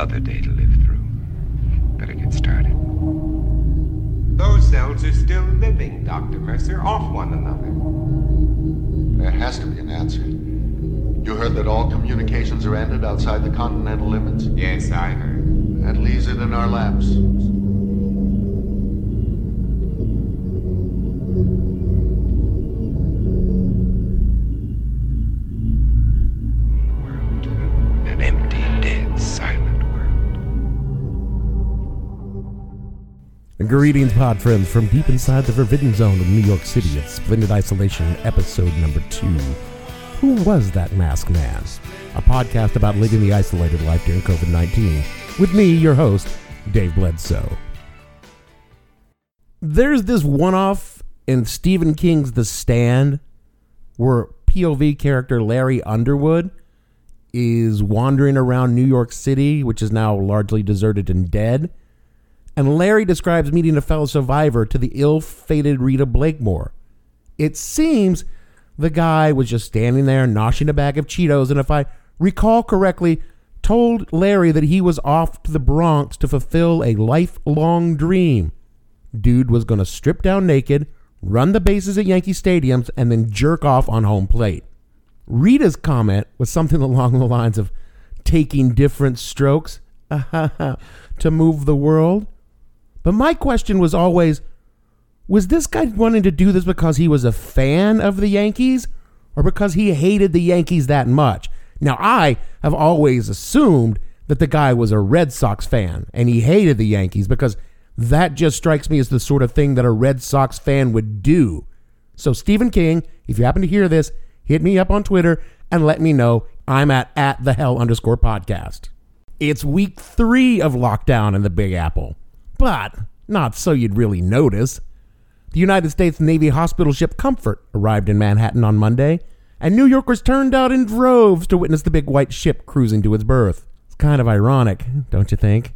Another day to live through. Better get started. Those cells are still living, Dr. Mercer, off one another. There has to be an answer. You heard that all communications are ended outside the continental limits? Yes, I heard. That leaves it in our laps. Greetings, pod friends, from deep inside the forbidden zone of New York City. It's Splendid Isolation, episode number two. Who was that masked man? A podcast about living the isolated life during COVID 19. With me, your host, Dave Bledsoe. There's this one off in Stephen King's The Stand where POV character Larry Underwood is wandering around New York City, which is now largely deserted and dead. And Larry describes meeting a fellow survivor to the ill fated Rita Blakemoor. It seems the guy was just standing there noshing a bag of Cheetos, and if I recall correctly, told Larry that he was off to the Bronx to fulfill a lifelong dream. Dude was going to strip down naked, run the bases at Yankee stadiums, and then jerk off on home plate. Rita's comment was something along the lines of taking different strokes to move the world. But my question was always was this guy wanting to do this because he was a fan of the Yankees or because he hated the Yankees that much? Now, I have always assumed that the guy was a Red Sox fan and he hated the Yankees because that just strikes me as the sort of thing that a Red Sox fan would do. So, Stephen King, if you happen to hear this, hit me up on Twitter and let me know. I'm at, at the hell underscore podcast. It's week three of lockdown in the Big Apple, but not so you'd really notice. The United States Navy hospital ship Comfort arrived in Manhattan on Monday, and New Yorkers turned out in droves to witness the big white ship cruising to its berth. It's kind of ironic, don't you think?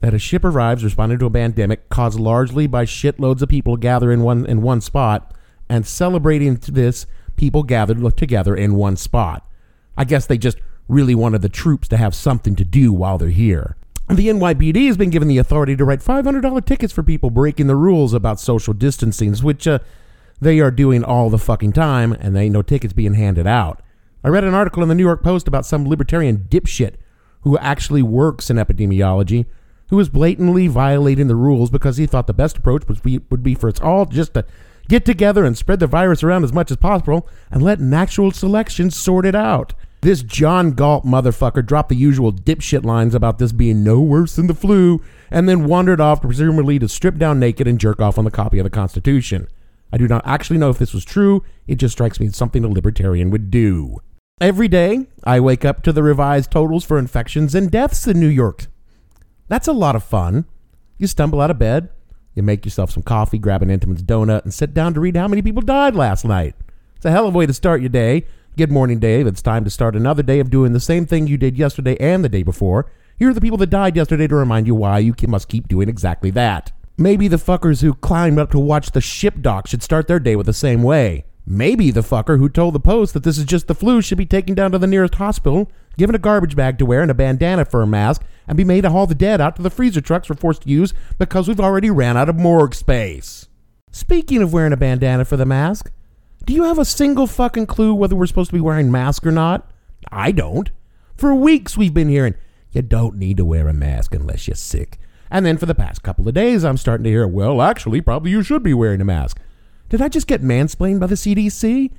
That a ship arrives responding to a pandemic caused largely by shitloads of people gathering in one in one spot, and celebrating this, people gathered together in one spot. I guess they just really wanted the troops to have something to do while they're here. The NYPD has been given the authority to write $500 tickets for people breaking the rules about social distancing, which uh, they are doing all the fucking time, and there ain't no tickets being handed out. I read an article in the New York Post about some libertarian dipshit who actually works in epidemiology, who is blatantly violating the rules because he thought the best approach would be, would be for us all just to get together and spread the virus around as much as possible and let natural selection sort it out. This John Galt motherfucker dropped the usual dipshit lines about this being no worse than the flu, and then wandered off, presumably to strip down naked and jerk off on the copy of the Constitution. I do not actually know if this was true, it just strikes me as something a libertarian would do. Every day, I wake up to the revised totals for infections and deaths in New York. That's a lot of fun. You stumble out of bed, you make yourself some coffee, grab an Entenmann's donut, and sit down to read how many people died last night. It's a hell of a way to start your day. Good morning, Dave. It's time to start another day of doing the same thing you did yesterday and the day before. Here are the people that died yesterday to remind you why you must keep doing exactly that. Maybe the fuckers who climbed up to watch the ship dock should start their day with the same way. Maybe the fucker who told the Post that this is just the flu should be taken down to the nearest hospital, given a garbage bag to wear and a bandana for a mask, and be made to haul the dead out to the freezer trucks we're forced to use because we've already ran out of morgue space. Speaking of wearing a bandana for the mask, do you have a single fucking clue whether we're supposed to be wearing masks or not? I don't. For weeks we've been hearing, you don't need to wear a mask unless you're sick. And then for the past couple of days, I'm starting to hear, well, actually, probably you should be wearing a mask. Did I just get mansplained by the CDC?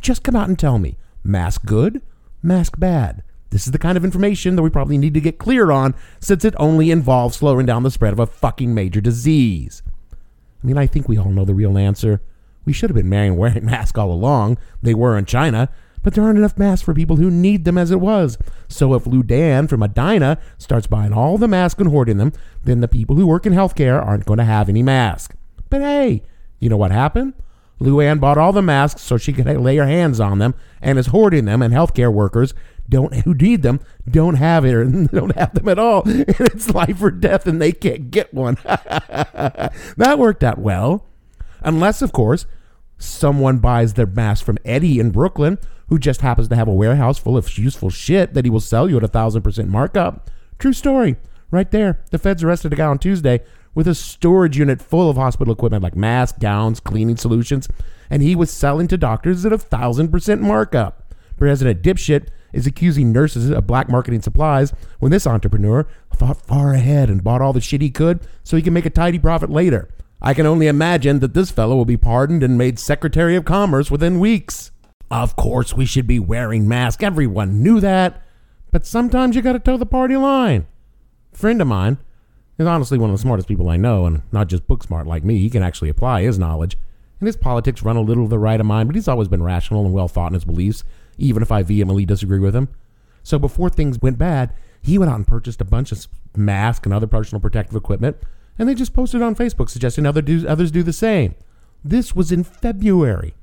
Just come out and tell me. Mask good, mask bad. This is the kind of information that we probably need to get clear on since it only involves slowing down the spread of a fucking major disease. I mean, I think we all know the real answer. We should have been wearing masks all along. They were in China. but there aren't enough masks for people who need them as it was. So if Luann from Edina starts buying all the masks and hoarding them, then the people who work in healthcare aren't going to have any masks. But hey, you know what happened? Luann bought all the masks so she could lay her hands on them and is hoarding them, and healthcare workers don't who need them don't have it or don't have them at all. And it's life or death, and they can't get one. that worked out well, unless of course someone buys their mask from Eddie in Brooklyn, who just happens to have a warehouse full of useful shit that he will sell you at a thousand percent markup. True story, right there. The feds arrested a guy on Tuesday with a storage unit full of hospital equipment like masks, gowns, cleaning solutions, and he was selling to doctors at a thousand percent markup. President Dipshit is accusing nurses of black marketing supplies when this entrepreneur thought far ahead and bought all the shit he could so he can make a tidy profit later. I can only imagine that this fellow will be pardoned and made Secretary of Commerce within weeks. Of course, we should be wearing masks. Everyone knew that. But sometimes you gotta toe the party line. A friend of mine is honestly one of the smartest people I know, and not just book smart like me. He can actually apply his knowledge. And his politics run a little to the right of mine, but he's always been rational and well thought in his beliefs even if I vehemently disagree with him. So before things went bad, he went out and purchased a bunch of masks and other personal protective equipment, and they just posted on Facebook suggesting other do, others do the same. This was in February.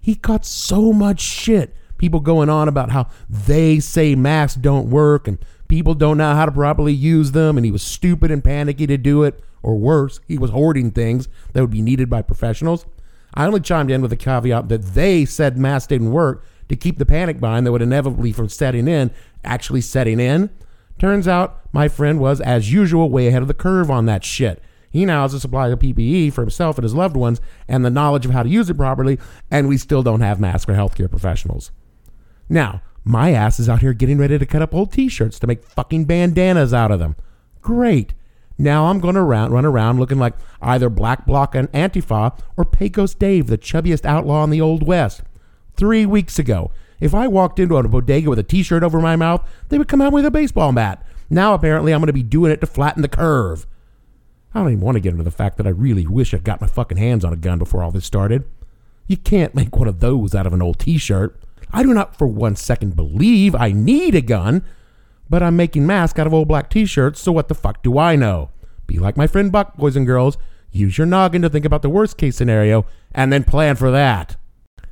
He got so much shit. People going on about how they say masks don't work and people don't know how to properly use them, and he was stupid and panicky to do it, or worse, he was hoarding things that would be needed by professionals. I only chimed in with the caveat that they said masks didn't work to keep the panic buying that would inevitably from setting in actually setting in. Turns out my friend was, as usual, way ahead of the curve on that shit. He now has a supply of PPE for himself and his loved ones and the knowledge of how to use it properly, and we still don't have masks for healthcare professionals. Now, my ass is out here getting ready to cut up old t shirts to make fucking bandanas out of them. Great. Now I'm going to run, around looking like either Black Bloc and Antifa or Pecos Dave, the chubbiest outlaw in the Old West three weeks ago. If I walked into a bodega with a t shirt over my mouth, they would come out with a baseball bat. Now, apparently, I'm going to be doing it to flatten the curve. I don't even want to get into the fact that I really wish I'd got my fucking hands on a gun before all this started. You can't make one of those out of an old t shirt. I do not for one second believe I need a gun, but I'm making masks out of old black t shirts, so what the fuck do I know? Be like my friend Buck, boys and girls. Use your noggin to think about the worst case scenario and then plan for that.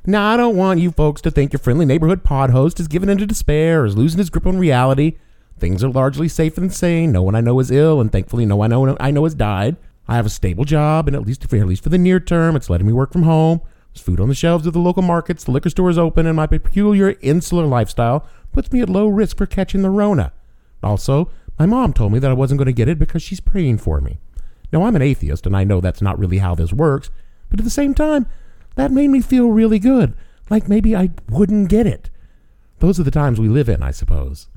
Now, I don't want you folks to think your friendly neighborhood pod host is given into despair or is losing his grip on reality. Things are largely safe and sane. No one I know is ill, and thankfully, no one I know, I know has died. I have a stable job, and at least, for, at least for the near term, it's letting me work from home. There's food on the shelves of the local markets, the liquor store is open, and my peculiar insular lifestyle puts me at low risk for catching the Rona. Also, my mom told me that I wasn't going to get it because she's praying for me. Now, I'm an atheist, and I know that's not really how this works, but at the same time, that made me feel really good, like maybe I wouldn't get it. Those are the times we live in, I suppose.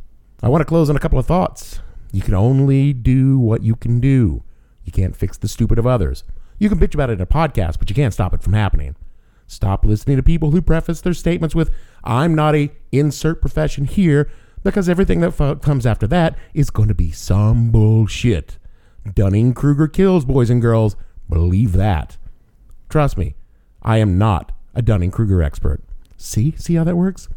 I want to close on a couple of thoughts. You can only do what you can do. You can't fix the stupid of others. You can bitch about it in a podcast, but you can't stop it from happening. Stop listening to people who preface their statements with, I'm not a insert profession here, because everything that f- comes after that is going to be some bullshit. Dunning Kruger kills, boys and girls. Believe that. Trust me, I am not a Dunning Kruger expert. See? See how that works?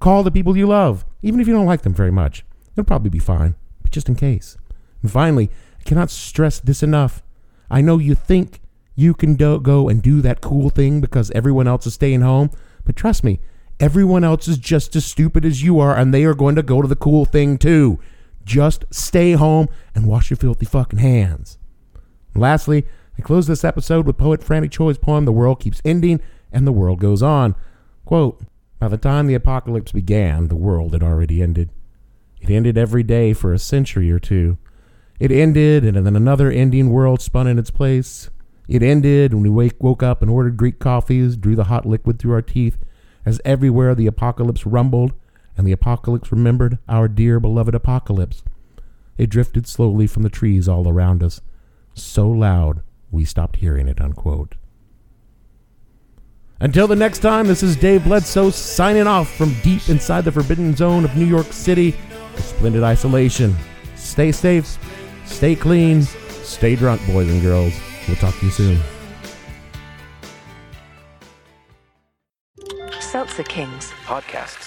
Call the people you love, even if you don't like them very much. It'll probably be fine, but just in case. And finally, I cannot stress this enough. I know you think you can do- go and do that cool thing because everyone else is staying home, but trust me, everyone else is just as stupid as you are, and they are going to go to the cool thing too. Just stay home and wash your filthy fucking hands. And lastly, Close this episode with poet Franny Choi's poem, The World Keeps Ending and the World Goes On. Quote, By the time the apocalypse began, the world had already ended. It ended every day for a century or two. It ended, and then another ending world spun in its place. It ended when we wake, woke up and ordered Greek coffees, drew the hot liquid through our teeth, as everywhere the apocalypse rumbled, and the apocalypse remembered our dear beloved apocalypse. It drifted slowly from the trees all around us, so loud we stopped hearing it, unquote. Until the next time, this is Dave Bledsoe signing off from deep inside the forbidden zone of New York City with splendid isolation. Stay safe, stay clean, stay drunk, boys and girls. We'll talk to you soon. Seltzer Kings podcast.